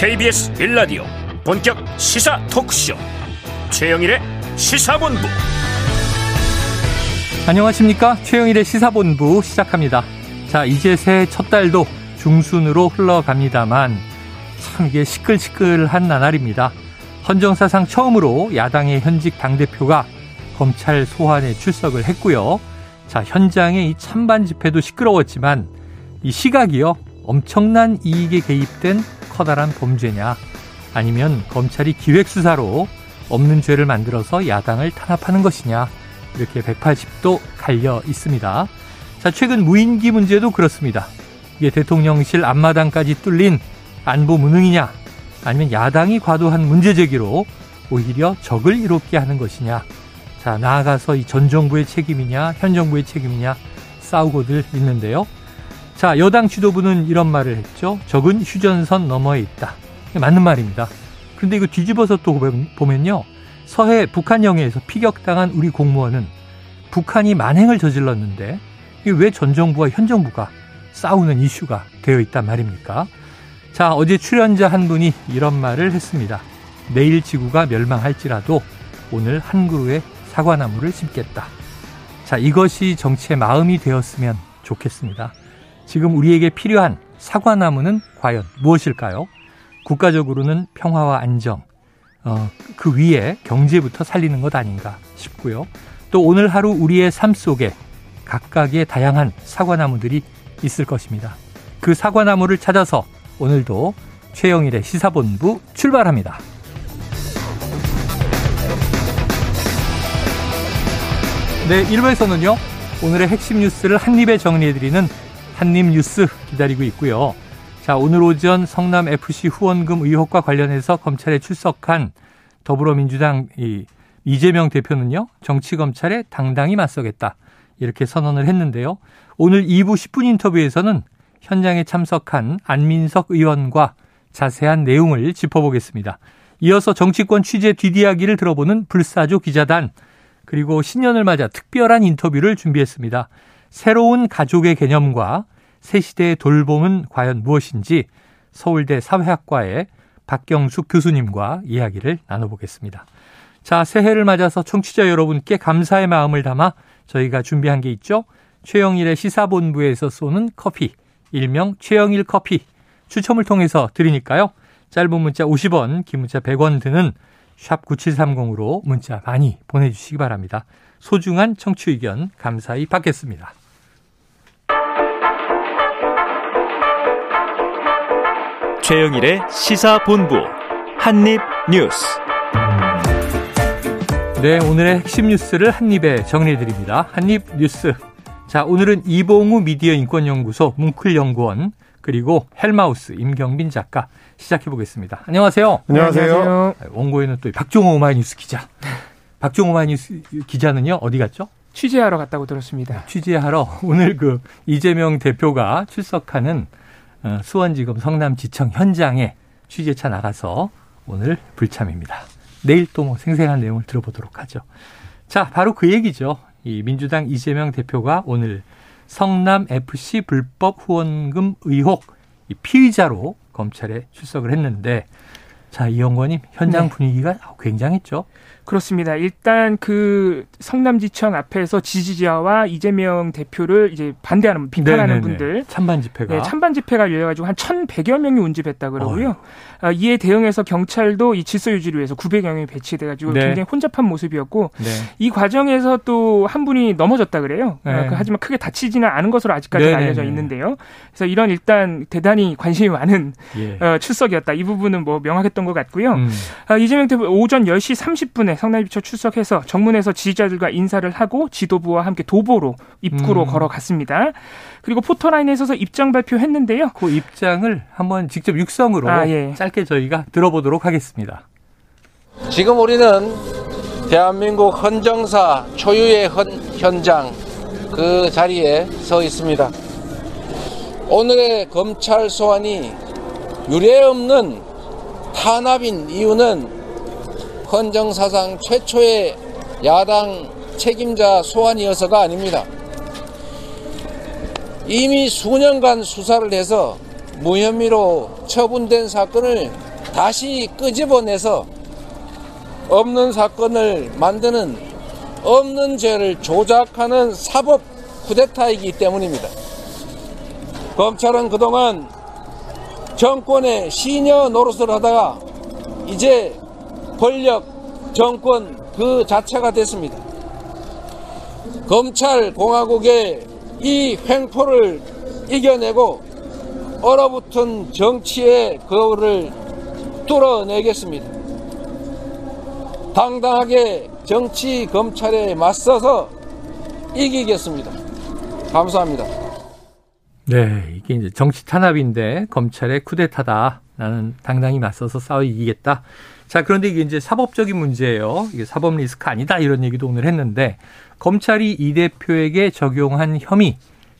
KBS 1라디오 본격 시사 토크쇼. 최영일의 시사본부. 안녕하십니까? 최영일의 시사본부 시작합니다. 자 이제 새해 첫 달도 중순으로 흘러갑니다만 참 이게 시끌시끌한 나날입니다. 헌정사상 처음으로 야당의 현직 당대표가 검찰 소환에 출석을 했고요. 자 현장의 이 찬반 집회도 시끄러웠지만 이 시각이요. 엄청난 이익에 개입된 커다란 범죄냐 아니면 검찰이 기획수사로 없는 죄를 만들어서 야당을 탄압하는 것이냐 이렇게 180도 갈려 있습니다. 자, 최근 무인기 문제도 그렇습니다. 이게 대통령실 앞마당까지 뚫린 안보 무능이냐 아니면 야당이 과도한 문제 제기로 오히려 적을 이롭게 하는 것이냐 자, 나아가서 이 전 정부의 책임이냐 현 정부의 책임이냐 싸우고들 있는데요. 자, 여당 지도부는 이런 말을 했죠. 적은 휴전선 너머에 있다. 맞는 말입니다. 그런데 이거 뒤집어서 또 보면요. 서해 북한 영해에서 피격당한 우리 공무원은 북한이 만행을 저질렀는데 왜 전 정부와 현 정부가 싸우는 이슈가 되어 있단 말입니까? 자, 어제 출연자 한 분이 이런 말을 했습니다. 내일 지구가 멸망할지라도 오늘 한 그루의 사과나무를 심겠다. 자, 이것이 정치의 마음이 되었으면 좋겠습니다. 지금 우리에게 필요한 사과나무는 과연 무엇일까요? 국가적으로는 평화와 안정, 어, 그 위에 경제부터 살리는 것 아닌가 싶고요. 또 오늘 하루 우리의 삶 속에 각각의 다양한 사과나무들이 있을 것입니다. 그 사과나무를 찾아서 오늘도 최영일의 시사본부 출발합니다. 네, 1부에서는요, 오늘의 핵심 뉴스를 한입에 정리해드리는 한입뉴스 기다리고 있고요. 자, 오늘 오전 성남 FC 후원금 의혹과 관련해서 검찰에 출석한 더불어민주당 이 이재명 대표는요, 정치 검찰에 당당히 맞서겠다. 이렇게 선언을 했는데요. 오늘 2부 10분 인터뷰에서는 현장에 참석한 안민석 의원과 자세한 내용을 짚어보겠습니다. 이어서 정치권 취재 뒷이야기를 들어보는 불사조 기자단, 그리고 신년을 맞아 특별한 인터뷰를 준비했습니다. 새로운 가족의 개념과 새 시대의 돌봄은 과연 무엇인지 서울대 사회학과의 박경숙 교수님과 이야기를 나눠보겠습니다. 자, 새해를 맞아서 청취자 여러분께 감사의 마음을 담아 저희가 준비한 게 있죠. 최영일의 시사본부에서 쏘는 커피, 일명 최영일 커피 추첨을 통해서 드리니까요. 짧은 문자 50원, 긴 문자 100원 드는 샵 9730으로 문자 많이 보내주시기 바랍니다. 소중한 청취 의견 감사히 받겠습니다. 최영일의 시사본부 한입뉴스. 네, 오늘의 핵심 뉴스를 한입에 정리해드립니다. 한입뉴스. 자, 오늘은 이봉우 미디어 인권연구소 뭉클연구원 그리고 헬마우스 임경빈 작가 시작해 보겠습니다. 안녕하세요. 안녕하세요. 원고에는 또 박종호 오마이뉴스 기자. 박종호 오마이뉴스 기자는요 어디 갔죠? 취재하러 갔다고 들었습니다. 취재하러 오늘 그 이재명 대표가 출석하는 어, 수원지검 성남지청 현장에 취재차 나가서 오늘 불참입니다. 내일 또 뭐 생생한 내용을 들어보도록 하죠. 자, 바로 그 얘기죠. 이 민주당 이재명 대표가 오늘 성남 FC 불법 후원금 의혹 피의자로 검찰에 출석을 했는데 자, 이영권님 현장 네. 분위기가 굉장했죠. 그렇습니다. 일단 그 성남지청 앞에서 지지자와 이재명 대표를 이제 반대하는 비판하는 네네네. 분들 찬반 집회가 네, 찬반 집회가 열려가지고 한 1,100여 명이 운집했다 그러고요. 어, 이에 대응해서 경찰도 이 질서 유지를 위해서 900여 명이 배치돼가지고 네. 굉장히 혼잡한 모습이었고 네. 이 과정에서 또 한 분이 넘어졌다 그래요. 네. 어, 하지만 크게 다치지는 않은 것으로 아직까지 알려져 있는데요. 그래서 이런 일단 대단히 관심이 많은 예. 어, 출석이었다. 이 부분은 뭐 명확했던 것 같고요. 음. 어, 이재명 대표 오전 10시 30분에 성남지청 출석해서 정문에서 지지자들과 인사를 하고 지도부와 함께 도보로 입구로 음. 걸어갔습니다. 그리고 포토라인에 서서 입장 발표했는데요. 그 입장을 한번 직접 육성으로 아, 예. 짧게 저희가 들어보도록 하겠습니다. 지금 우리는 대한민국 헌정사 초유의 헌, 현장 그 자리에 서 있습니다. 오늘의 검찰 소환이 유례 없는 탄압인 이유는 헌정 사상 최초의 야당 책임자 소환이어서가 아닙니다. 이미 수년간 수사를 해서 무혐의로 처분된 사건을 다시 끄집어내서 없는 사건을 만드는 없는 죄를 조작하는 사법 쿠데타이기 때문입니다. 검찰은 그동안 정권의 시녀 노릇을 하다가 이제 권력, 정권 그 자체가 됐습니다. 검찰 공화국의 이 횡포를 이겨내고 얼어붙은 정치의 거울을 뚫어내겠습니다. 당당하게 정치 검찰에 맞서서 이기겠습니다. 감사합니다. 네, 이게 이제 정치 탄압인데 검찰의 쿠데타다. 나는 당당히 맞서서 싸워 이기겠다. 자, 그런데 이게 이제 사법적인 문제예요. 이게 사법 리스크 아니다 이런 얘기도 오늘 했는데 검찰이 이 대표에게 적용한 혐의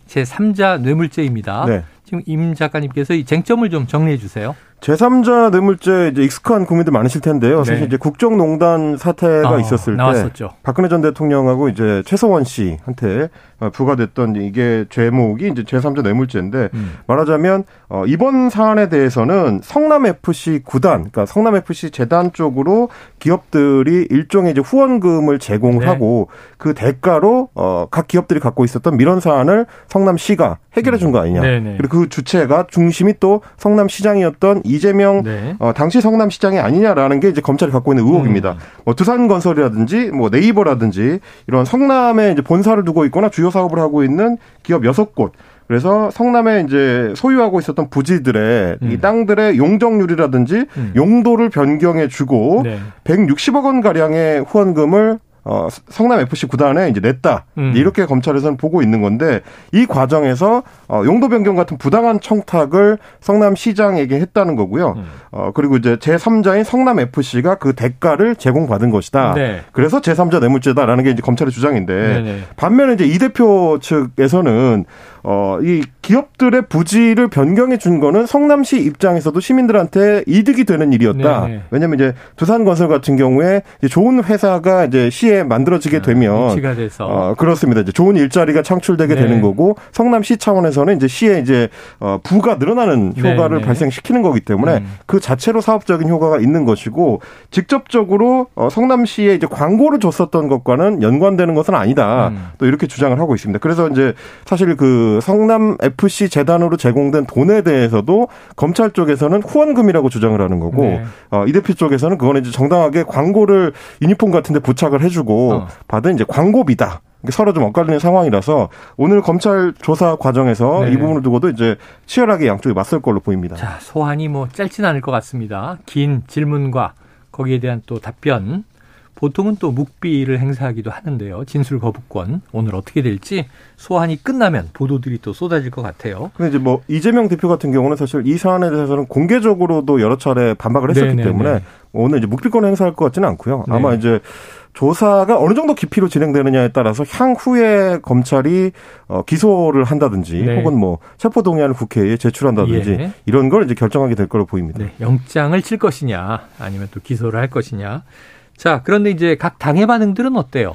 제3자 뇌물죄입니다. 네. 지금 임 작가님께서 이 쟁점을 좀 정리해 주세요. 제3자 뇌물죄 이제 익숙한 국민들 많으실 텐데요. 사실 네. 이제 국정농단 사태가 어, 있었을 나왔었죠. 때 박근혜 전 대통령하고 이제 최서원 씨한테 어, 부과됐던 이게 죄목이 이제 제3자 뇌물죄인데 음. 말하자면 어 이번 사안에 대해서는 성남 FC 구단, 그러니까 성남 FC 재단 쪽으로 기업들이 일종의 이제 후원금을 제공하고 네. 그 대가로 어각 기업들이 갖고 있었던 밀원 사안을 성남시가 해결해 준 거 아니냐. 네, 네. 그리고 그 주체가 중심이 또 성남시장이었던 이재명 네. 어, 당시 성남시장이 아니냐라는 게 이제 검찰이 갖고 있는 의혹입니다. 음. 뭐 두산건설이라든지 뭐 네이버라든지 이런 성남에 이제 본사를 두고 있거나 주요 사업을 하고 있는 기업 여섯 곳 그래서 성남에 이제 소유하고 있었던 부지들의 음. 이 땅들의 용적률이라든지 음. 용도를 변경해 주고 네. 160억 원 가량의 후원금을 어, 성남 FC 구단에 이제 냈다. 음. 이렇게 검찰에서는 보고 있는 건데 이 과정에서 어, 용도 변경 같은 부당한 청탁을 성남 시장에게 했다는 거고요. 음. 어, 그리고 이제 제 3자인 성남 FC가 그 대가를 제공받은 것이다. 네. 그래서 제 3자 뇌물죄다라는 게 이제 검찰의 주장인데 네네. 반면에 이제 이 대표 측에서는 어, 이 기업들의 부지를 변경해 준 거는 성남시 입장에서도 시민들한테 이득이 되는 일이었다. 네네. 왜냐면 이제 두산건설 같은 경우에 좋은 회사가 이제 시에 만들어지게 아, 되면 아, 돼서. 어, 그렇습니다. 이제 좋은 일자리가 창출되게 네. 되는 거고 성남시 차원에서는 이제 시에 이제 어, 부가 늘어나는 효과를 네네. 발생시키는 거기 때문에 음. 그 자체로 사업적인 효과가 있는 것이고 직접적으로 어, 성남시에 이제 광고를 줬었던 것과는 연관되는 것은 아니다. 음. 또 이렇게 주장을 하고 있습니다. 그래서 이제 사실 그 성남 FC 재단으로 제공된 돈에 대해서도 검찰 쪽에서는 후원금이라고 주장을 하는 거고 네. 어, 이 대표 쪽에서는 그거는 이제 정당하게 광고를 유니폼 같은데 부착을 해주 고 어. 받은 이제 광고비다. 서로 좀 엇갈리는 상황이라서 오늘 검찰 조사 과정에서 네. 이 부분을 두고도 이제 치열하게 양쪽이 맞설 걸로 보입니다. 자, 소환이 뭐 짧진 않을 것 같습니다. 긴 질문과 거기에 대한 또 답변 보통은 또 묵비를 행사하기도 하는데요. 진술 거부권 오늘 어떻게 될지 소환이 끝나면 보도들이 또 쏟아질 것 같아요. 근데 이제 뭐 이재명 대표 같은 경우는 사실 이 사안에 대해서는 공개적으로도 여러 차례 반박을 했었기 네네네. 때문에 오늘 이제 묵비권 행사할 것 같지는 않고요. 네. 아마 이제 조사가 어느 정도 깊이로 진행되느냐에 따라서 향후에 검찰이 어, 기소를 한다든지 네. 혹은 뭐 체포 동의안을 국회에 제출한다든지 예. 이런 걸 이제 결정하게 될 거로 보입니다. 네. 영장을 칠 것이냐 아니면 또 기소를 할 것이냐 자, 그런데 이제 각 당의 반응들은 어때요?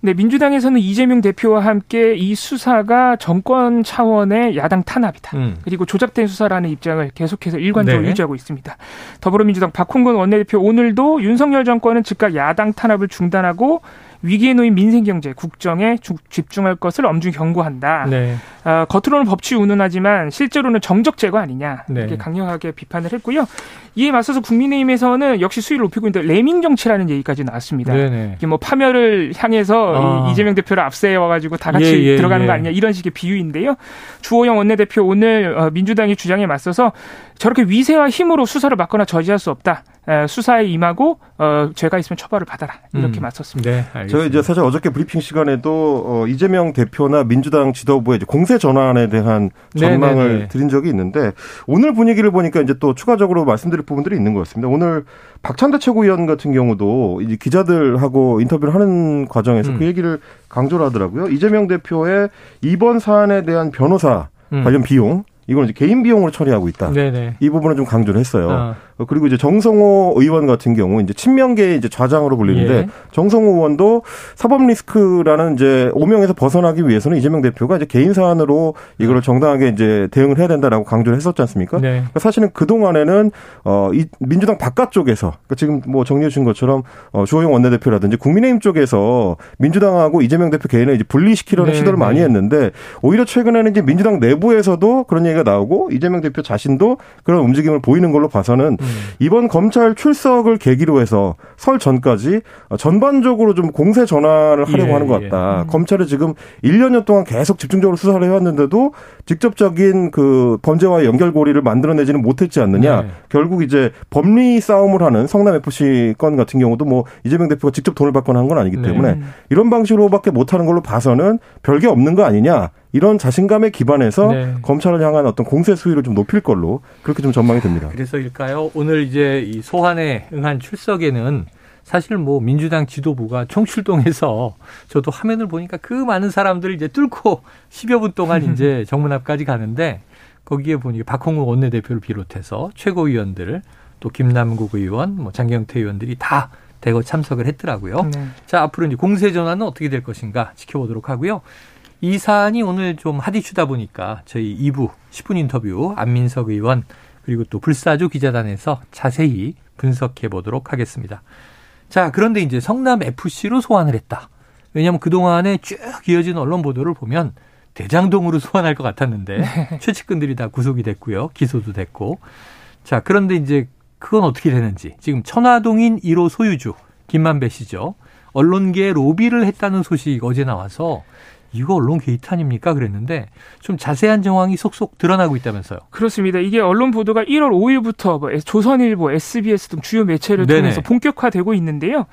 네, 민주당에서는 이재명 대표와 함께 이 수사가 정권 차원의 야당 탄압이다. 음. 그리고 조작된 수사라는 입장을 계속해서 일관적으로 네. 유지하고 있습니다. 더불어민주당 박홍근 원내대표 오늘도 윤석열 정권은 즉각 야당 탄압을 중단하고 위기에 놓인 민생경제, 국정에 집중할 것을 엄중히 경고한다. 네. 어, 겉으로는 법치 운운하지만 실제로는 정적 제거 아니냐 이렇게 네. 강력하게 비판을 했고요. 이에 맞서서 국민의힘에서는 역시 수위를 높이고 있는데 레밍 정치라는 얘기까지 나왔습니다. 네네. 이게 뭐 파멸을 향해서 아. 이재명 대표를 앞세워 가지고 다 같이 예, 예, 들어가는 거 예. 아니냐 이런 식의 비유인데요. 주호영 원내대표 오늘 어, 민주당의 주장에 맞서서 저렇게 위세와 힘으로 수사를 막거나 저지할 수 없다. 수사에 임하고 어, 죄가 있으면 처벌을 받아라 이렇게 음. 맞섰습니다. 네, 알겠습니다. 저희 이제 사실 어저께 브리핑 시간에도 어, 이재명 대표나 민주당 지도부의 이제 공세 전환에 대한 전망을 네네네. 드린 적이 있는데 오늘 분위기를 보니까 이제 또 추가적으로 말씀드릴 부분들이 있는 것 같습니다. 오늘 박찬대 최고위원 같은 경우도 이제 기자들하고 인터뷰를 하는 과정에서 음. 그 얘기를 강조를 하더라고요. 이재명 대표의 이번 사안에 대한 변호사 음. 관련 비용 이건 이제 개인 비용으로 처리하고 있다. 네네. 이 부분은 좀 강조를 했어요. 어. 어. 그리고 이제 정성호 의원 같은 경우 이제 친명계 이제 좌장으로 불리는데 예. 정성호 의원도 사법 리스크라는 이제 오명에서 벗어나기 위해서는 이재명 대표가 이제 개인 사안으로 이거를 정당하게 이제 대응을 해야 된다라고 강조를 했었지 않습니까? 네. 그러니까 사실은 그 동안에는 어 이 민주당 바깥쪽에서 그러니까 지금 뭐 정리해 주신 것처럼 어 주호영 원내대표라든지 국민의힘 쪽에서 민주당하고 이재명 대표 개인을 이제 분리시키려는 네. 시도를 많이 네. 했는데 오히려 최근에는 이제 민주당 내부에서도 그런 얘기 가 나오고 이재명 대표 자신도 그런 움직임을 보이는 걸로 봐서는 음. 이번 검찰 출석을 계기로 해서 설 전까지 전반적으로 좀 공세 전환을 하려고 예, 하는 것 같다. 예. 음. 검찰이 지금 1년여 동안 계속 집중적으로 수사를 해왔는데도 직접적인 그 범죄와의 연결고리를 만들어내지는 못했지 않느냐. 네. 결국 이제 법리 싸움을 하는 성남 FC 건 같은 경우도 뭐 이재명 대표가 직접 돈을 받거나 한 건 아니기 네. 때문에 네. 이런 방식으로밖에 못하는 걸로 봐서는 별게 없는 거 아니냐. 이런 자신감에 기반해서 네. 검찰을 향한 어떤 공세 수위를 좀 높일 걸로 그렇게 좀 전망이 됩니다. 그래서일까요? 오늘 이제 이 소환에 응한 출석에는 사실 뭐 민주당 지도부가 총출동해서 저도 화면을 보니까 그 많은 사람들을 이제 뚫고 10여 분 동안 이제 정문 앞까지 가는데 거기에 보니 박홍우 원내대표를 비롯해서 최고위원들 또 김남국 의원, 뭐 장경태 의원들이 다 대거 참석을 했더라고요. 네. 자, 앞으로 이제 공세 전환은 어떻게 될 것인가 지켜보도록 하고요. 이 사안이 오늘 좀 핫이슈다 보니까 저희 2부 10분 인터뷰 안민석 의원 그리고 또 불사조 기자단에서 자세히 분석해 보도록 하겠습니다. 자, 그런데 이제 성남 FC로 소환을 했다. 왜냐하면 그동안에 쭉 이어진 언론 보도를 보면 대장동으로 소환할 것 같았는데 네. 최측근들이 다 구속이 됐고요. 기소도 됐고. 자, 그런데 이제 그건 어떻게 되는지 지금 천화동인 1호 소유주 김만배 씨죠. 언론계에 로비를 했다는 소식 어제 나와서 이거 언론 게이트 아닙니까? 그랬는데 좀 자세한 정황이 속속 드러나고 있다면서요. 그렇습니다. 이게 언론 보도가 1월 5일부터 뭐 조선일보, SBS 등 주요 매체를 네네. 통해서 본격화되고 있는데요.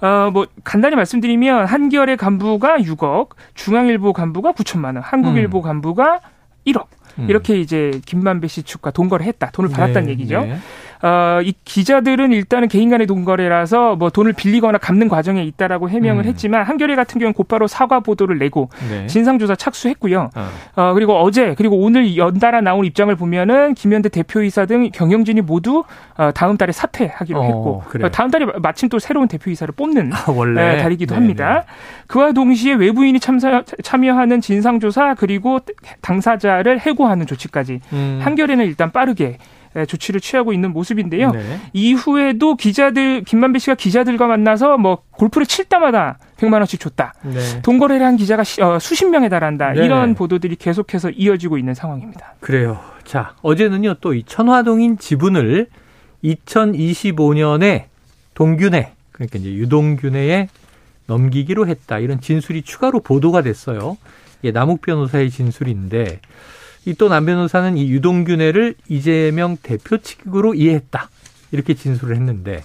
어, 뭐 간단히 말씀드리면 한겨레 간부가 6억, 중앙일보 간부가 9천만 원, 한국일보 음. 간부가 1억. 음. 이렇게 이제 김만배 씨 측과 돈거래 했다. 돈을 받았다는 네, 얘기죠. 네. 어, 이 기자들은 일단은 개인 간의 돈 거래라서 뭐 돈을 빌리거나 갚는 과정에 있다라고 해명을 음. 했지만 한겨레 같은 경우는 곧바로 사과 보도를 내고 네. 진상조사 착수했고요. 어. 어. 그리고 어제 그리고 오늘 연달아 나온 입장을 보면은 김현대 대표이사 등 경영진이 모두 어, 다음 달에 사퇴하기로 어, 했고 어, 다음 달에 마침 또 새로운 대표이사를 뽑는 아, 원래? 네, 달이기도 네네. 합니다. 그와 동시에 외부인이 참사, 참여하는 진상조사 그리고 당사자를 해고하는 조치까지 음. 한겨레는 일단 빠르게 예, 조치를 취하고 있는 모습인데요. 네. 이후에도 기자들 김만배 씨가 기자들과 만나서 뭐 골프를 칠 때마다 100만 원씩 줬다. 네. 동거래를 한 기자가 어, 수십 명에 달한다. 네. 이런 보도들이 계속해서 이어지고 있는 상황입니다. 그래요. 자, 어제는요 또 이 천화동인 지분을 2025년에 동균회 그러니까 이제 유동균회에 넘기기로 했다. 이런 진술이 추가로 보도가 됐어요. 이게 남욱 변호사의 진술인데 이 또 남 변호사는 이 유동균회를 이재명 대표 측으로 이해했다. 이렇게 진술을 했는데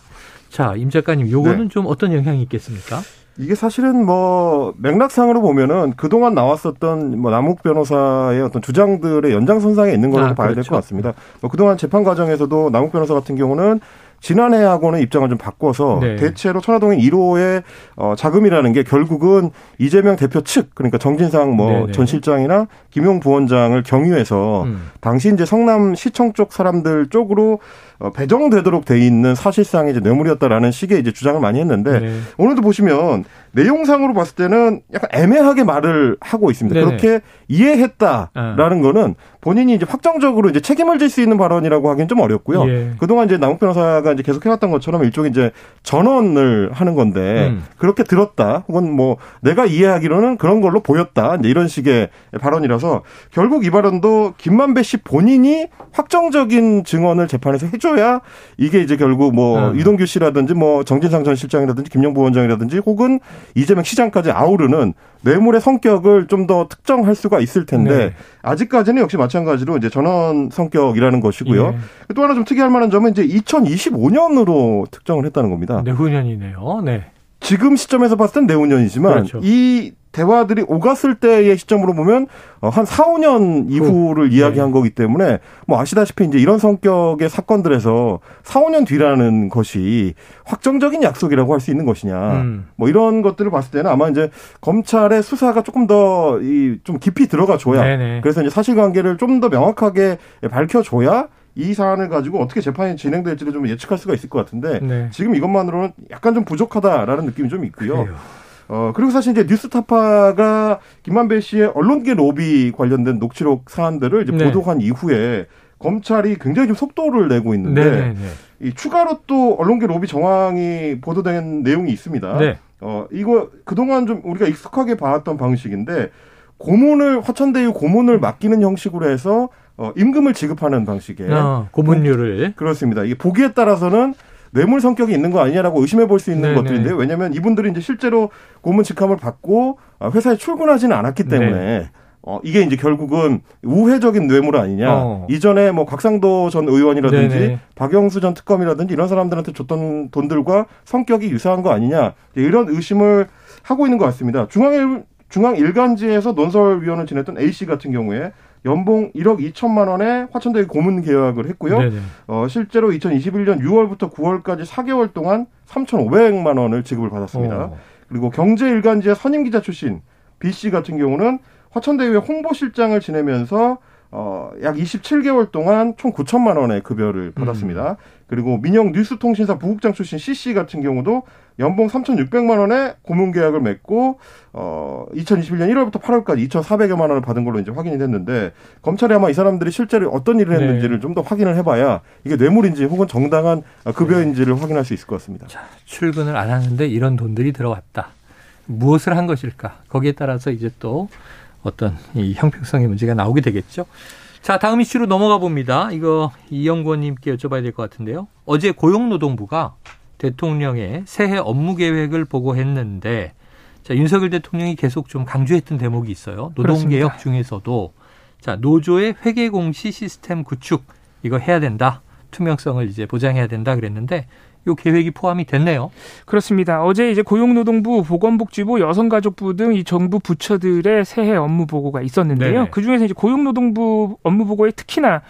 자, 임 작가님 요거는 네. 좀 어떤 영향이 있겠습니까? 이게 사실은 뭐 맥락상으로 보면은 그동안 나왔었던 뭐 남욱 변호사의 어떤 주장들의 연장선상에 있는 걸로 아, 봐야 그렇죠. 될것 같습니다. 뭐 그동안 재판 과정에서도 남욱 변호사 같은 경우는 지난해하고는 입장을 좀 바꿔서 네. 대체로 천화동인 1호의 어, 자금이라는 게 결국은 이재명 대표 측 그러니까 정진상 뭐전 네, 네. 실장이나 김용 부원장을 경유해서 음. 당시 이제 성남 시청 쪽 사람들 쪽으로 어, 배정되도록 돼 있는 사실상의 이제 뇌물이었다라는 식의 이제 주장을 많이 했는데 네. 오늘도 보시면 내용상으로 봤을 때는 약간 애매하게 말을 하고 있습니다. 네네. 그렇게 이해했다라는 아. 거는 본인이 이제 확정적으로 이제 책임을 질 수 있는 발언이라고 하기는 좀 어렵고요. 예. 그동안 이제 남욱 변호사가 이제 계속 해왔던 것처럼 일종의 이제 전언을 하는 건데 음. 그렇게 들었다 혹은 뭐 내가 이해하기로는 그런 걸로 보였다 이제 이런 식의 발언이라서 결국 이 발언도 김만배 씨 본인이 확정적인 증언을 재판에서 해줘야 이게 이제 결국 뭐 음. 유동규 씨라든지 뭐 정진상 전 실장이라든지 김영부 원장이라든지 혹은 이재명 시장까지 아우르는 뇌물의 성격을 좀 더 특정할 수가 있을 텐데 네. 아직까지는 역시 마찬가지로 이제 전원 성격이라는 것이고요. 네. 또 하나 좀 특이할 만한 점은 이제 2025년으로 특정을 했다는 겁니다. 내후년이네요. 네. 지금 시점에서 봤을 땐 내후년이지만 그렇죠. 이 대화들이 오갔을 때의 시점으로 보면 어, 한 4, 5년 이후를 네. 이야기한 거기 때문에 뭐 아시다시피 이제 이런 성격의 사건들에서 4, 5년 뒤라는 것이 확정적인 약속이라고 할 수 있는 것이냐. 음. 뭐 이런 것들을 봤을 때는 아마 이제 검찰의 수사가 조금 더 이 좀 깊이 들어가 줘야. 그래서 이제 사실관계를 좀 더 명확하게 밝혀 줘야 이 사안을 가지고 어떻게 재판이 진행될지를 좀 예측할 수가 있을 것 같은데 네. 지금 이것만으로는 약간 좀 부족하다라는 느낌이 좀 있고요. 그래요. 어, 그리고 사실 이제 뉴스타파가 김만배 씨의 언론계 로비 관련된 녹취록 사안들을 이제 네. 보도한 이후에 검찰이 굉장히 좀 속도를 내고 있는데 네, 네, 네. 이 추가로 또 언론계 로비 정황이 보도된 내용이 있습니다. 네. 어, 이거 그동안 좀 우리가 익숙하게 봐왔던 방식인데 고문을 화천대유 고문을 맡기는 형식으로 해서 어, 임금을 지급하는 방식의 어, 고문료를 그렇습니다. 이게 보기에 따라서는 뇌물 성격이 있는 거 아니냐라고 의심해 볼 수 있는 네네. 것들인데요. 왜냐하면 이분들이 이제 실제로 고문 직함을 받고 아, 회사에 출근하지는 않았기 때문에 네. 어, 이게 이제 결국은 우회적인 뇌물 아니냐. 어. 이전에 뭐 곽상도 전 의원이라든지 네네. 박영수 전 특검이라든지 이런 사람들한테 줬던 돈들과 성격이 유사한 거 아니냐. 이런 의심을 하고 있는 것 같습니다. 중앙일, 중앙 일간지에서 논설위원을 지냈던 A씨 같은 경우에 연봉 1억 2천만 원에 화천대유 고문 계약을 했고요. 네네. 어, 실제로 2021년 6월부터 9월까지 4개월 동안 3,500만 원을 지급을 받았습니다. 오. 그리고 경제일간지의 선임 기자 출신 B 씨 같은 경우는 화천대유의 홍보실장을 지내면서 어, 약 27개월 동안 총 9천만 원의 급여를 받았습니다. 음. 그리고 민영 뉴스통신사 부국장 출신 CC 같은 경우도 연봉 3,600만 원에 고문 계약을 맺고 어 2021년 1월부터 8월까지 2,400여만 원을 받은 걸로 이제 확인이 됐는데 검찰이 아마 이 사람들이 실제로 어떤 일을 네. 했는지를 네. 좀더 확인을 해봐야 이게 뇌물인지 혹은 정당한 급여인지를 네. 확인할 수 있을 것 같습니다. 자, 출근을 안 하는데 이런 돈들이 들어왔다. 무엇을 한 것일까? 거기에 따라서 이제 또 어떤 이 형평성의 문제가 나오게 되겠죠. 자, 다음 이슈로 넘어가 봅니다. 이거 이영권님께 여쭤봐야 될 것 같은데요. 어제 고용노동부가 대통령의 새해 업무 계획을 보고했는데 자, 윤석열 대통령이 계속 좀 강조했던 대목이 있어요. 노동개혁 중에서도 자, 노조의 회계 공시 시스템 구축 이거 해야 된다. 투명성을 이제 보장해야 된다 그랬는데 요 계획이 포함이 됐네요. 그렇습니다. 어제 이제 고용노동부, 보건복지부, 여성가족부 등 이 정부 부처들의 새해 업무 보고가 있었는데요. 네. 그 중에서 이제 고용노동부 업무 보고에 특히나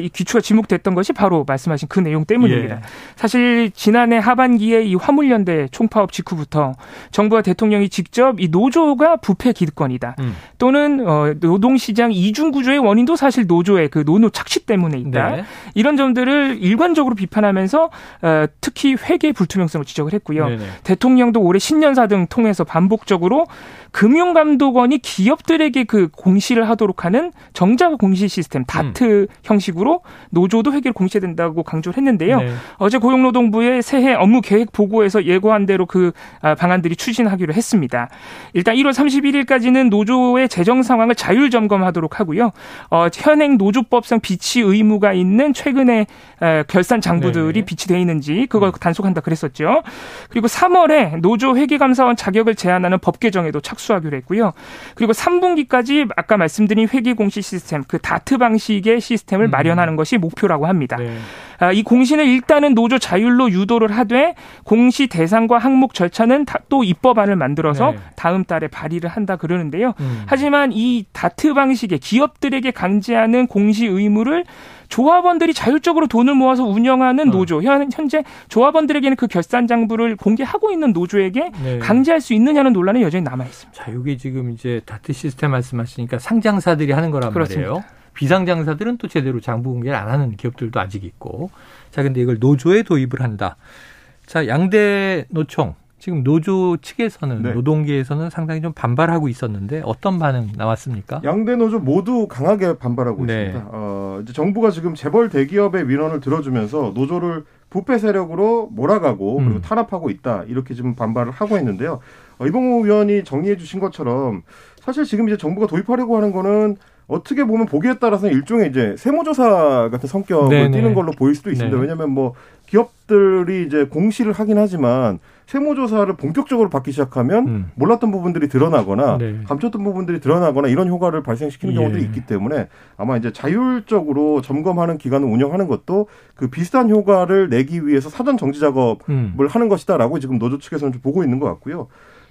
이 귀추가 지목됐던 것이 바로 말씀하신 그 내용 때문입니다. 예. 사실 지난해 하반기에 이 화물연대 총파업 직후부터 정부와 대통령이 직접 이 노조가 부패 기득권이다. 음. 또는 어, 노동시장 이중 구조의 원인도 사실 노조의 그 노노 착취 때문에 있다. 네. 이런 점들을 일관적으로 비판하면서 어, 특히 회계 불투명성을 지적을 했고요. 네네. 대통령도 올해 신년사 등 통해서 반복적으로 금융감독원이 기업들에게 그 공시를 하도록 하는 정자 공시 시스템 다트 음. 형식 으로 노조도 회계를 공시해야 된다고 강조를 했는데요. 네. 어제 고용노동부의 새해 업무 계획 보고에서 예고한 대로 그 아, 방안들이 추진하기로 했습니다. 일단 1월 31일까지는 노조의 재정 상황을 자율 점검하도록 하고요. 어, 현행 노조법상 비치 의무가 있는 최근에 에, 결산 장부들이 네. 비치되어 있는지 그걸 음. 단속한다 그랬었죠. 그리고 3월에 노조 회계감사원 자격을 제한하는 법 개정에도 착수 착수하기로 했고요. 그리고 3분기까지 아까 말씀드린 회계 공시 시스템, 그 다트 방식의 시스템을 음. 마련하는 것이 목표라고 합니다. 네. 아, 이 공시는 일단은 노조 자율로 유도를 하되 공시 대상과 항목 절차는 또 입법안을 만들어서 네. 다음 달에 발의를 한다 그러는데요. 음. 하지만 이 다트 방식의 기업들에게 강제하는 공시 의무를 조합원들이 자율적으로 돈을 모아서 운영하는 어. 노조, 현재 조합원들에게는 그 결산 장부를 공개하고 있는 노조에게 네. 강제할 수 있느냐는 논란이 여전히 남아 있습니다. 자, 이게 지금 이제 다트 시스템 말씀하시니까 상장사들이 하는 거란 그렇습니다. 말이에요. 비상장사들은 또 제대로 장부 공개를 안 하는 기업들도 아직 있고. 자, 근데 이걸 노조에 도입을 한다. 자, 양대 노총 지금 노조 측에서는 네. 노동계에서는 상당히 좀 반발하고 있었는데 어떤 반응 나왔습니까? 양대 노조 모두 강하게 반발하고 네. 있습니다. 어, 이제 정부가 지금 재벌 대기업의 민원을 들어주면서 노조를 부패 세력으로 몰아가고 음. 그리고 탄압하고 있다 이렇게 지금 반발을 하고 있는데요. 어, 이봉우 의원이 정리해 주신 것처럼 사실 지금 이제 정부가 도입하려고 하는 거는 어떻게 보면 보기에 따라서는 일종의 이제 세무조사 같은 성격을 네네. 띠는 걸로 보일 수도 있습니다. 네. 왜냐하면 뭐 기업들이 이제 공시를 하긴 하지만 세무조사를 본격적으로 받기 시작하면 음. 몰랐던 부분들이 드러나거나 네. 감췄던 부분들이 드러나거나 이런 효과를 발생시키는 예. 경우들이 있기 때문에 아마 이제 자율적으로 점검하는 기관을 운영하는 것도 그 비슷한 효과를 내기 위해서 사전 정지 작업을 음. 하는 것이다라고 지금 노조 측에서는 좀 보고 있는 것 같고요.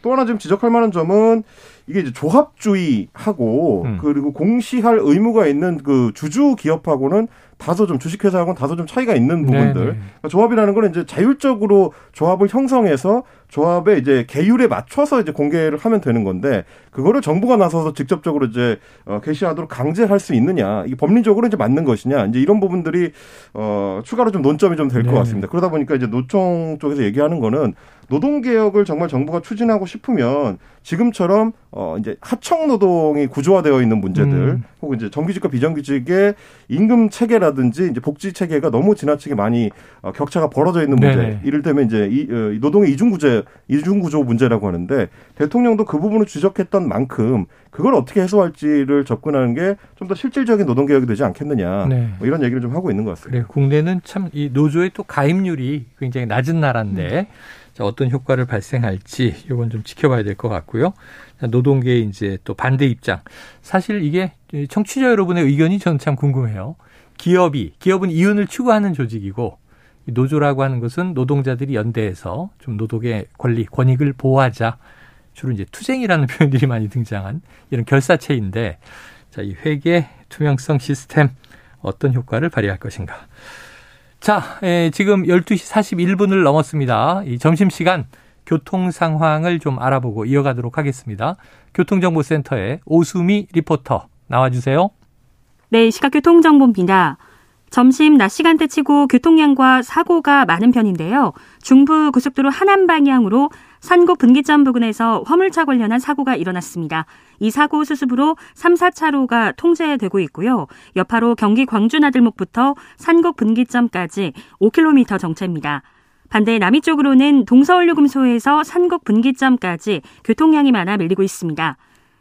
또 하나 좀 지적할 만한 점은 이게 이제 조합주의하고 음. 그리고 공시할 의무가 있는 그 주주 기업하고는 다소 좀 주식회사하고는 다소 좀 차이가 있는 부분들. 그러니까 조합이라는 건 이제 자율적으로 조합을 형성해서 조합의 이제 계율에 맞춰서 이제 공개를 하면 되는 건데 그거를 정부가 나서서 직접적으로 이제 어 게시하도록 강제할 수 있느냐 이게 법리적으로 이제 맞는 것이냐 이제 이런 부분들이 어 추가로 좀 논점이 좀 될것 네. 같습니다. 그러다 보니까 이제 노총 쪽에서 얘기하는 거는 노동 개혁을 정말 정부가 추진하고 싶으면 지금처럼 어 이제 하청 노동이 구조화되어 있는 문제들 음. 혹은 이제 정규직과 비정규직의 임금 체계라든지 이제 복지 체계가 너무 지나치게 많이 어 격차가 벌어져 있는 문제. 네네. 이를테면 이제 이 어, 노동의 이중 구제 이중 구조 문제라고 하는데 대통령도 그 부분을 지적했던 만큼 그걸 어떻게 해소할지를 접근하는 게 좀 더 실질적인 노동 개혁이 되지 않겠느냐. 네. 뭐 이런 얘기를 좀 하고 있는 것 같습니다. 그래, 국내는 참 이 노조의 또 가입률이 굉장히 낮은 나라인데 음. 자, 어떤 효과를 발생할지 이건 좀 지켜봐야 될 것 같고요. 노동계의 이제 또 반대 입장. 사실 이게 청취자 여러분의 의견이 저는 참 궁금해요. 기업이 기업은 이윤을 추구하는 조직이고 노조라고 하는 것은 노동자들이 연대해서 좀 노동의 권리, 권익을 보호하자. 주로 이제 투쟁이라는 표현들이 많이 등장한 이런 결사체인데 자, 이 회계 투명성 시스템 어떤 효과를 발휘할 것인가. 자, 에, 지금 12시 41분을 넘었습니다. 이 점심시간 교통 상황을 좀 알아보고 이어가도록 하겠습니다. 교통정보센터의 오수미 리포터 나와주세요. 네, 시각교통정보입니다. 점심 낮 시간대 치고 교통량과 사고가 많은 편인데요. 중부 고속도로 하남 방향으로 산곡 분기점 부근에서 화물차 관련한 사고가 일어났습니다. 이 사고 수습으로 3, 4차로가 통제되고 있고요. 여파로 경기 광주 나들목부터 산곡 분기점까지 5km 정체입니다. 반대 남이 쪽으로는 동서울요금소에서 산곡 분기점까지 교통량이 많아 밀리고 있습니다.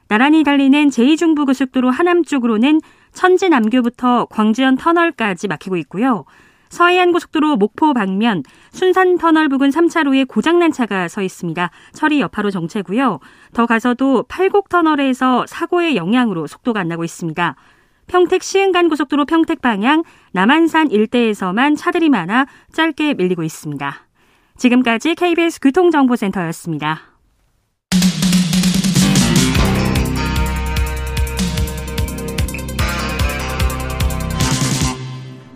나란히 달리는 제2중부고속도로 하남 쪽으로는 천지남교부터 광주현 터널까지 막히고 있고요. 서해안 고속도로 목포 방면 순산 터널 부근 3차로에 고장난 차가 서 있습니다. 처리 여파로 정체고요. 더 가서도 팔곡 터널에서 사고의 영향으로 속도가 안 나고 있습니다. 평택 시흥간 고속도로 평택 방향 남한산 일대에서만 차들이 많아 짧게 밀리고 있습니다. 지금까지 KBS 교통정보센터였습니다.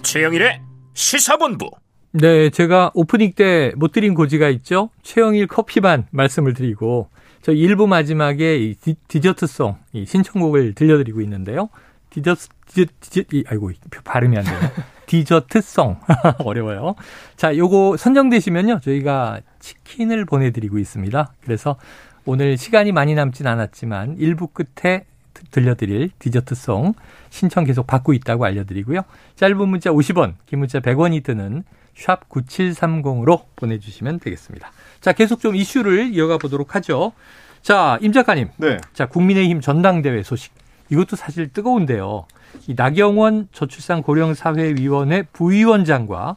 최영일의 시사본부. 네, 제가 오프닝 때 못 드린 고지가 있죠. 최영일 커피반 말씀을 드리고 저 일부 마지막에 이 디, 저트송 이 신청곡을 들려드리고 있는데요. 디저트 디저, 디저 이, 아이고 발음이 안 돼요. 디저트송 어려워요. 자, 요거 선정되시면요 저희가 치킨을 보내 드리고 있습니다. 그래서 오늘 시간이 많이 남진 않았지만 일부 끝에 들려드릴 디저트송 신청 계속 받고 있다고 알려드리고요. 짧은 문자 50원, 긴 문자 100원이 드는 샵 9730으로 보내주시면 되겠습니다. 자, 계속 좀 이슈를 이어가 보도록 하죠. 자, 임 작가님. 네. 자, 국민의힘 전당대회 소식. 이것도 사실 뜨거운데요. 이 나경원 저출산 고령사회위원회 부위원장과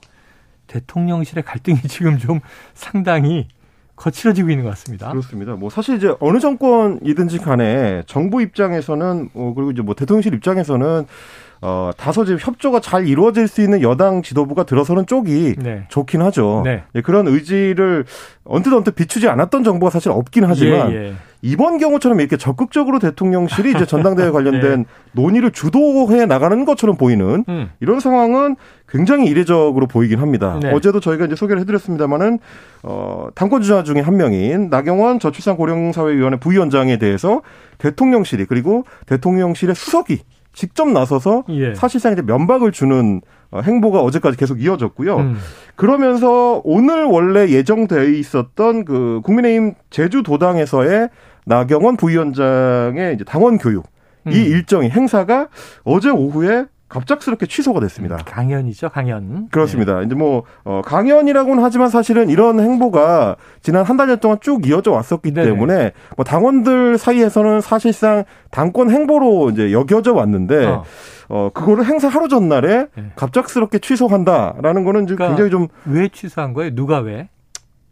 대통령실의 갈등이 지금 좀 상당히 거칠어지고 있는 것 같습니다. 그렇습니다. 뭐 사실 이제 어느 정권이든지 간에 정부 입장에서는 어, 그리고 이제 뭐 대통령실 입장에서는 어, 다소 지금 협조가 잘 이루어질 수 있는 여당 지도부가 들어서는 쪽이 네. 좋긴 하죠. 네. 예, 그런 의지를 언뜻 언뜻 비추지 않았던 정부가 사실 없긴 하지만 예, 예. 이번 경우처럼 이렇게 적극적으로 대통령실이 이제 전당대회 관련된 네. 논의를 주도해 나가는 것처럼 보이는 음. 이런 상황은 굉장히 이례적으로 보이긴 합니다. 네. 어제도 저희가 이제 소개를 해드렸습니다만은 어, 당권 주자 중에 한 명인 나경원 저출산 고령사회위원회 부위원장에 대해서 대통령실이 그리고 대통령실의 수석이 직접 나서서 예. 사실상 이제 면박을 주는 어, 행보가 어제까지 계속 이어졌고요. 음. 그러면서 오늘 원래 예정되어 있었던 그 국민의힘 제주도당에서의 나경원 부위원장의 이제 당원 교육 음. 이 일정이 행사가 어제 오후에 갑작스럽게 취소가 됐습니다. 음, 강연이죠, 강연. 그렇습니다. 네. 이제 뭐 어, 강연이라고는 하지만 사실은 이런 행보가 지난 한 달여 동안 쭉 이어져 왔었기 네네. 때문에 뭐 당원들 사이에서는 사실상 당권 행보로 이제 여겨져 왔는데 어, 어 그거를 행사 하루 전날에 네. 갑작스럽게 취소한다라는 거는 그러니까 굉장히 좀 왜 취소한 거예요? 누가 왜?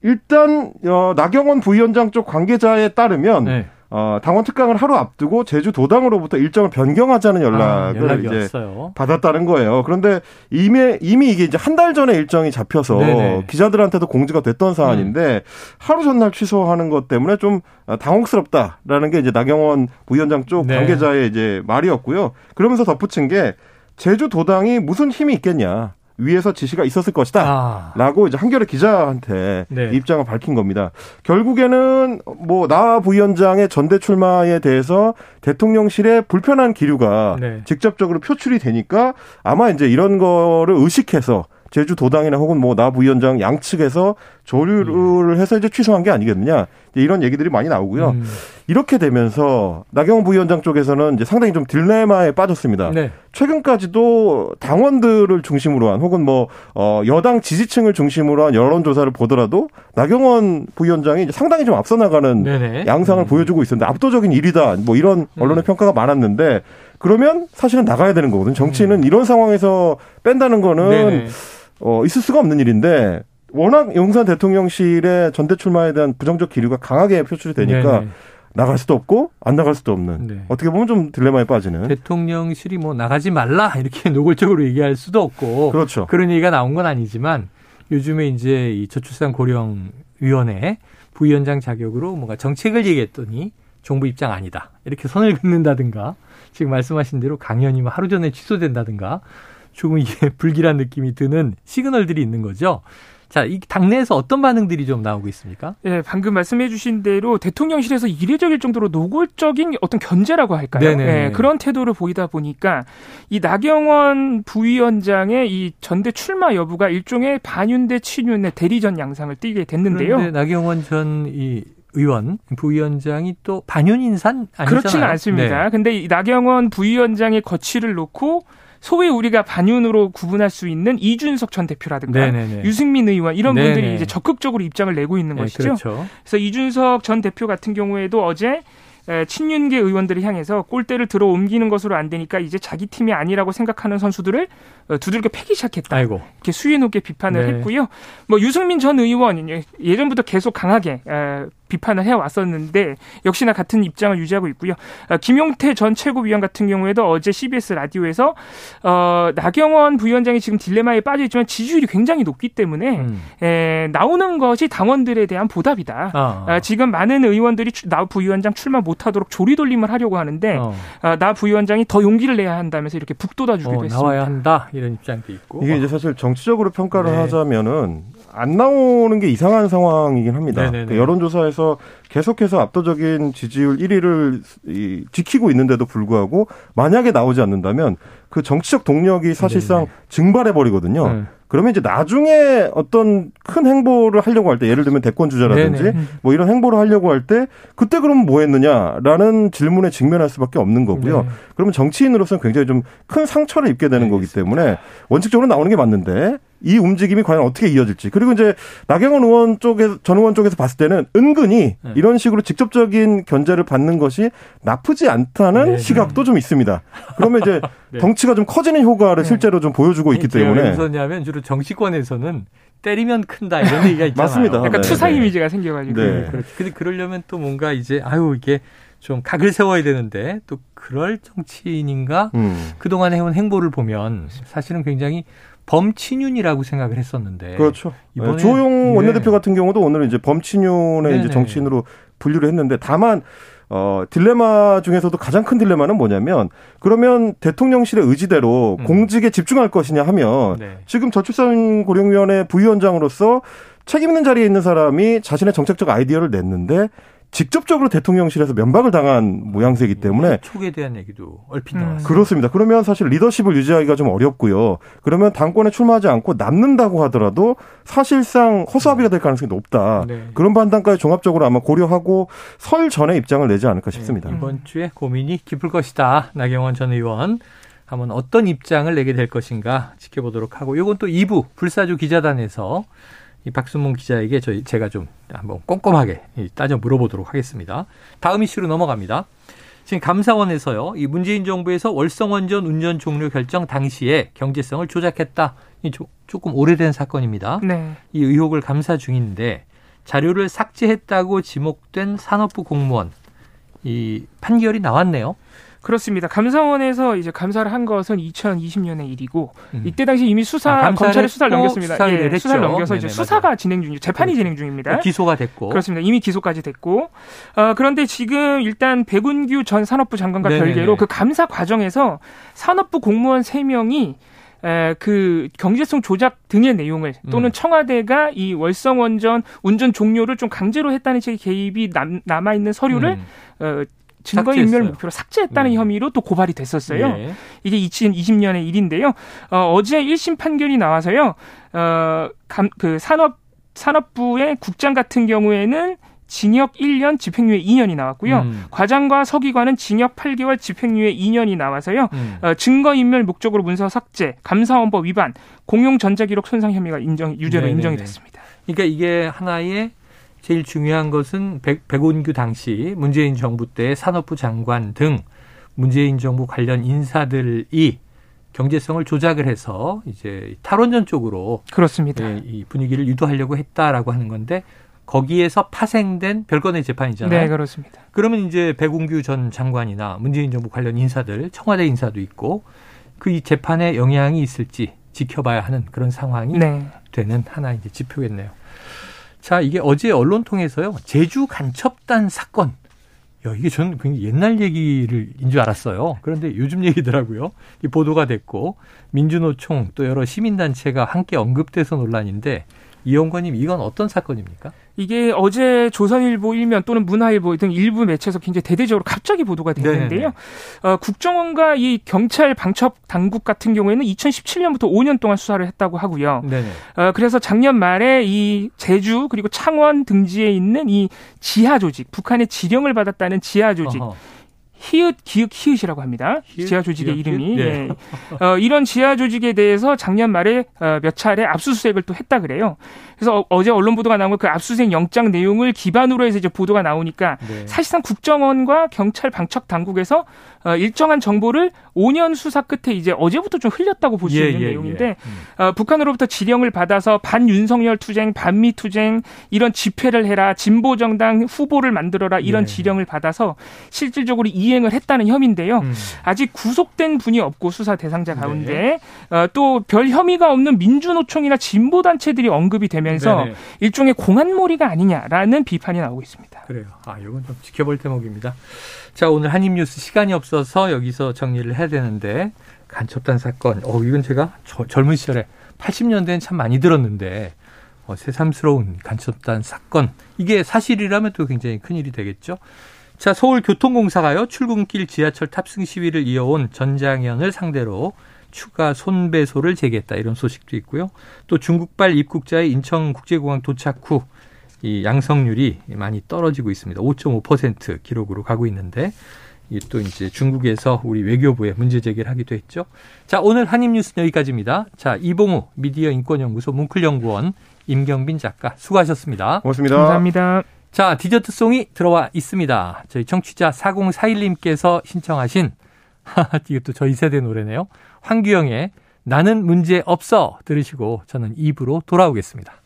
일단 어, 나경원 부위원장 쪽 관계자에 따르면 네. 어, 당원 특강을 하루 앞두고 제주 도당으로부터 일정을 변경하자는 연락을 아, 이제 왔어요. 받았다는 거예요. 그런데 이미 이미 이게 이제 한 달 전에 일정이 잡혀서 네네. 기자들한테도 공지가 됐던 사안인데 음. 하루 전날 취소하는 것 때문에 좀 당혹스럽다라는 게 이제 나경원 부위원장 쪽 네. 관계자의 이제 말이었고요. 그러면서 덧붙인 게 제주 도당이 무슨 힘이 있겠냐. 위에서 지시가 있었을 것이다. 아. 라고 이제 한겨레 기자한테 네. 입장을 밝힌 겁니다. 결국에는 뭐 나 부위원장의 전대 출마에 대해서 대통령실에 불편한 기류가 네. 직접적으로 표출이 되니까 아마 이제 이런 거를 의식해서 제주도당이나 혹은 뭐 나 부위원장 양측에서 조류를 해서 이제 취소한 게 아니겠느냐 이런 얘기들이 많이 나오고요. 음. 이렇게 되면서 나경원 부위원장 쪽에서는 이제 상당히 좀 딜레마에 빠졌습니다. 네. 최근까지도 당원들을 중심으로 한 혹은 뭐 어, 여당 지지층을 중심으로 한 여론 조사를 보더라도 나경원 부위원장이 이제 상당히 좀 앞서 나가는 네네. 양상을 음. 보여주고 있었는데 압도적인 일이다 뭐 이런 음. 언론의 음. 평가가 많았는데 그러면 사실은 나가야 되는 거거든. 정치는 음. 이런 상황에서 뺀다는 거는 네네. 어, 있을 수가 없는 일인데 워낙 용산 대통령실의 전대 출마에 대한 부정적 기류가 강하게 표출이 되니까 네네. 나갈 수도 없고 안 나갈 수도 없는 네. 어떻게 보면 좀 딜레마에 빠지는 대통령실이 뭐 나가지 말라 이렇게 노골적으로 얘기할 수도 없고 그렇죠. 그런 얘기가 나온 건 아니지만 요즘에 이제 이 저출산 고령 위원회 부위원장 자격으로 뭔가 정책을 얘기했더니 정부 입장 아니다 이렇게 선을 긋는다든가 지금 말씀하신 대로 강연이 뭐 하루 전에 취소된다든가 조금 이게 불길한 느낌이 드는 시그널들이 있는 거죠. 자, 이 당내에서 어떤 반응들이 좀 나오고 있습니까? 네, 방금 말씀해 주신 대로 대통령실에서 이례적일 정도로 노골적인 어떤 견제라고 할까요? 네, 그런 태도를 보이다 보니까 이 나경원 부위원장의 이 전대 출마 여부가 일종의 반윤대 친윤의 대리전 양상을 띠게 됐는데요. 그런데 나경원 전이 의원 부위원장이 또 반윤 인산 아니잖아요. 그렇지는 않습니다. 네. 근데 이 나경원 부위원장의 거취를 놓고 소위 우리가 반윤으로 구분할 수 있는 이준석 전 대표라든가 네네네. 유승민 의원 이런 네네. 분들이 이제 적극적으로 입장을 내고 있는 네, 것이죠. 그렇죠. 그래서 이준석 전 대표 같은 경우에도 어제 친윤계 의원들을 향해서 골대를 들어 옮기는 것으로 안 되니까 이제 자기 팀이 아니라고 생각하는 선수들을 어, 두들겨 패기 시작했다. 아이고. 이렇게 수위 높게 비판을 네. 했고요. 뭐 유승민 전 의원 예전부터 계속 강하게 비판을 해왔었는데 역시나 같은 입장을 유지하고 있고요. 어, 김용태 전 최고위원 같은 경우에도 어제 CBS 라디오에서 어, 나경원 부위원장이 지금 딜레마에 빠져 있지만 지지율이 굉장히 높기 때문에 음. 에, 나오는 것이 당원들에 대한 보답이다. 아. 어, 지금 많은 의원들이 나 부위원장 출마 못하도록 조리돌림을 하려고 하는데 어. 어, 나 부위원장이 더 용기를 내야 한다면서 이렇게 북돋아주기도 어, 했습니다. 나와야 한다. 이런 입장도 있고. 이게 이제 사실 정치적으로 평가를 네. 하자면은 안 나오는 게 이상한 상황이긴 합니다. 그 여론조사에서 계속해서 압도적인 지지율 1위를 이, 지키고 있는데도 불구하고 만약에 나오지 않는다면 그 정치적 동력이 사실상. 증발해 버리거든요. 네. 그러면 이제 나중에 어떤 큰 행보를 하려고 할 때 예를 들면 대권 주자라든지 네네. 뭐 이런 행보를 하려고 할 때 그때 그러면 뭐 했느냐라는 질문에 직면할 수밖에 없는 거고요. 네. 그러면 정치인으로서는 굉장히 좀 큰 상처를 입게 되는 네, 거기 때문에 원칙적으로 나오는 게 맞는데 이 움직임이 과연 어떻게 이어질지. 그리고 이제 나경원 의원 쪽에서 전 의원 쪽에서 봤을 때는 은근히 네. 이런 식으로 직접적인 견제를 받는 것이 나쁘지 않다는 네. 시각도 좀 있습니다. 그러면 이제 네. 덩치가 좀 커지는 효과를 네. 실제로 좀 보여주고 있기 때문에. 왜 웃었냐면 주로 정치권에서는 때리면 큰다 이런 얘기가 있잖아요. 맞습니다. 약간 네. 투사 네. 이미지가 생겨가지고. 네. 그렇죠. 근데 그러려면 또 뭔가 이제 아유 이게 좀 각을 세워야 되는데 또 그럴 정치인인가 음. 그동안 해온 행보를 보면 사실은 굉장히 범친윤이라고 생각을 했었는데. 그렇죠. 이번에 조용 네. 원내대표 같은 경우도 오늘 이제 범친윤의 네네. 이제 정치인으로 분류를 했는데 다만 어, 딜레마 중에서도 가장 큰 딜레마는 뭐냐면, 그러면 대통령실의 의지대로 음. 공직에 집중할 것이냐 하면, 네. 지금 저출산 고령위원회 부위원장으로서 책임 있는 자리에 있는 사람이 자신의 정책적 아이디어를 냈는데, 직접적으로 대통령실에서 면박을 당한 모양새이기 때문에 촉에 대한 얘기도 얼핏 음. 나왔어요. 그렇습니다. 그러면 사실 리더십을 유지하기가 좀 어렵고요. 그러면 당권에 출마하지 않고 남는다고 하더라도 사실상 허수아비가 될 가능성이 높다. 네. 그런 판단까지 종합적으로 아마 고려하고 설 전에 입장을 내지 않을까 싶습니다. 네, 이번 주에 고민이 깊을 것이다. 나경원 전 의원. 한번 어떤 입장을 내게 될 것인가 지켜보도록 하고 이건 또 2부 불사조 기자단에서 이 박순문 기자에게 저희 제가 좀 한번 꼼꼼하게 따져 물어보도록 하겠습니다. 다음 이슈로 넘어갑니다. 지금 감사원에서요, 이 문재인 정부에서 월성원전 운전 종료 결정 당시에 경제성을 조작했다. 이 조금 오래된 사건입니다. 네. 이 의혹을 감사 중인데 자료를 삭제했다고 지목된 산업부 공무원 이 판결이 나왔네요. 그렇습니다. 감사원에서 이제 감사를 한 것은 2020년의 일이고 음. 이때 당시 이미 수사 아, 검찰의 수사를 넘겼습니다. 수사를, 예, 수사를 넘겨서 네네, 이제 수사가 맞아요. 진행 중이죠. 재판이 그렇죠. 진행 중입니다. 기소가 됐고 그렇습니다. 이미 기소까지 됐고 어, 그런데 지금 일단 백운규 전 산업부 장관과 네네네. 별개로 그 감사 과정에서 산업부 공무원 3 명이 에, 그 경제성 조작 등의 내용을 또는 음. 청와대가 이 월성원전 운전 종료를 좀 강제로 했다는 식의 개입이 남, 남아 있는 서류를 음. 어, 증거인멸 목표로 삭제했다는 네. 혐의로 또 고발이 됐었어요. 네. 이게 2020년의 일인데요. 어, 어제 1심 판결이 나와서요. 어, 감, 그 산업 산업부의 국장 같은 경우에는 징역 1년, 집행유예 2년이 나왔고요. 음. 과장과 서기관은 징역 8개월, 집행유예 2년이 나와서요. 음. 어, 증거인멸 목적으로 문서 삭제, 감사원법 위반, 공용 전자기록 손상 혐의가 인정 유죄로 네네네. 인정이 됐습니다. 그러니까 이게 하나의 제일 중요한 것은 백, 백운규 당시 문재인 정부 때 산업부 장관 등 문재인 정부 관련 인사들이 경제성을 조작을 해서 이제 탈원전 쪽으로 그렇습니다. 예, 이 분위기를 유도하려고 했다라고 하는 건데 거기에서 파생된 별건의 재판이잖아요. 네, 그렇습니다. 그러면 이제 백운규 전 장관이나 문재인 정부 관련 인사들, 청와대 인사도 있고 그 이 재판에 영향이 있을지 지켜봐야 하는 그런 상황이 네. 되는 하나 이제 지표겠네요. 자, 이게 어제 언론 통해서요. 제주 간첩단 사건. 야, 이게 저는 굉장히 옛날 얘기를 인 줄 알았어요. 그런데 요즘 얘기더라고요. 이 보도가 됐고 민주노총 또 여러 시민단체가 함께 언급돼서 논란인데 이영관님 이건 어떤 사건입니까? 이게 어제 조선일보 일면 또는 문화일보 등 일부 매체에서 굉장히 대대적으로 갑자기 보도가 됐는데요. 어, 국정원과 이 경찰 방첩 당국 같은 경우에는 2017년부터 5년 동안 수사를 했다고 하고요. 어, 그래서 작년 말에 이 제주 그리고 창원 등지에 있는 이 지하 조직, 북한의 지령을 받았다는 지하 조직. 어허. 히읗 기역 히읗이라고 합니다. 히읗, 지하 조직의 기역, 이름이 네. 예. 어, 이런 지하 조직에 대해서 작년 말에 어, 몇 차례 압수수색을 또 했다 그래요. 그래서 어, 제 언론 보도가 나온 그 압수수색 영장 내용을 기반으로 해서 이제 보도가 나오니까 네. 사실상 국정원과 경찰 방첩 당국에서 어, 일정한 정보를 5년 수사 끝에 이제 어제부터 좀 흘렸다고 볼수 예, 있는 예, 내용인데 예. 음. 어, 북한으로부터 지령을 받아서 반윤석열 투쟁, 반미 투쟁 이런 집회를 해라, 진보 정당 후보를 만들어라 이런 예. 지령을 받아서 실질적으로 이행을 했다는 혐의인데요. 음. 아직 구속된 분이 없고 수사 대상자 가운데 네. 어, 또별 혐의가 없는 민주노총이나 진보 단체들이 언급이 되면 서 네네. 일종의 공안몰이가 아니냐라는 비판이 나오고 있습니다. 그래요. 아, 이건 좀 지켜볼 대목입니다. 자, 오늘 한입뉴스 시간이 없어서 여기서 정리를 해야 되는데 간첩단 사건. 어, 이건 제가 저, 젊은 시절에 80년대엔 참 많이 들었는데 어, 새삼스러운 간첩단 사건. 이게 사실이라면 또 굉장히 큰일이 되겠죠. 자, 서울교통공사가요. 출근길 지하철 탑승 시위를 이어온 전장현을 상대로 추가 손배소를 제기했다. 이런 소식도 있고요. 또 중국발 입국자의 인천국제공항 도착 후 이 양성률이 많이 떨어지고 있습니다. 5.5% 기록으로 가고 있는데 이게 또 이제 중국에서 우리 외교부에 문제 제기를 하기도 했죠. 자, 오늘 한입 뉴스는 여기까지입니다. 자, 이봉우 미디어 인권연구소 뭉클연구원 임경빈 작가 수고하셨습니다. 고맙습니다. 감사합니다. 자, 디저트 송이 들어와 있습니다. 저희 청취자 4041님께서 신청하신 이것도 저희 세대 노래네요. 황규영의 나는 문제 없어 들으시고 저는 입으로 돌아오겠습니다.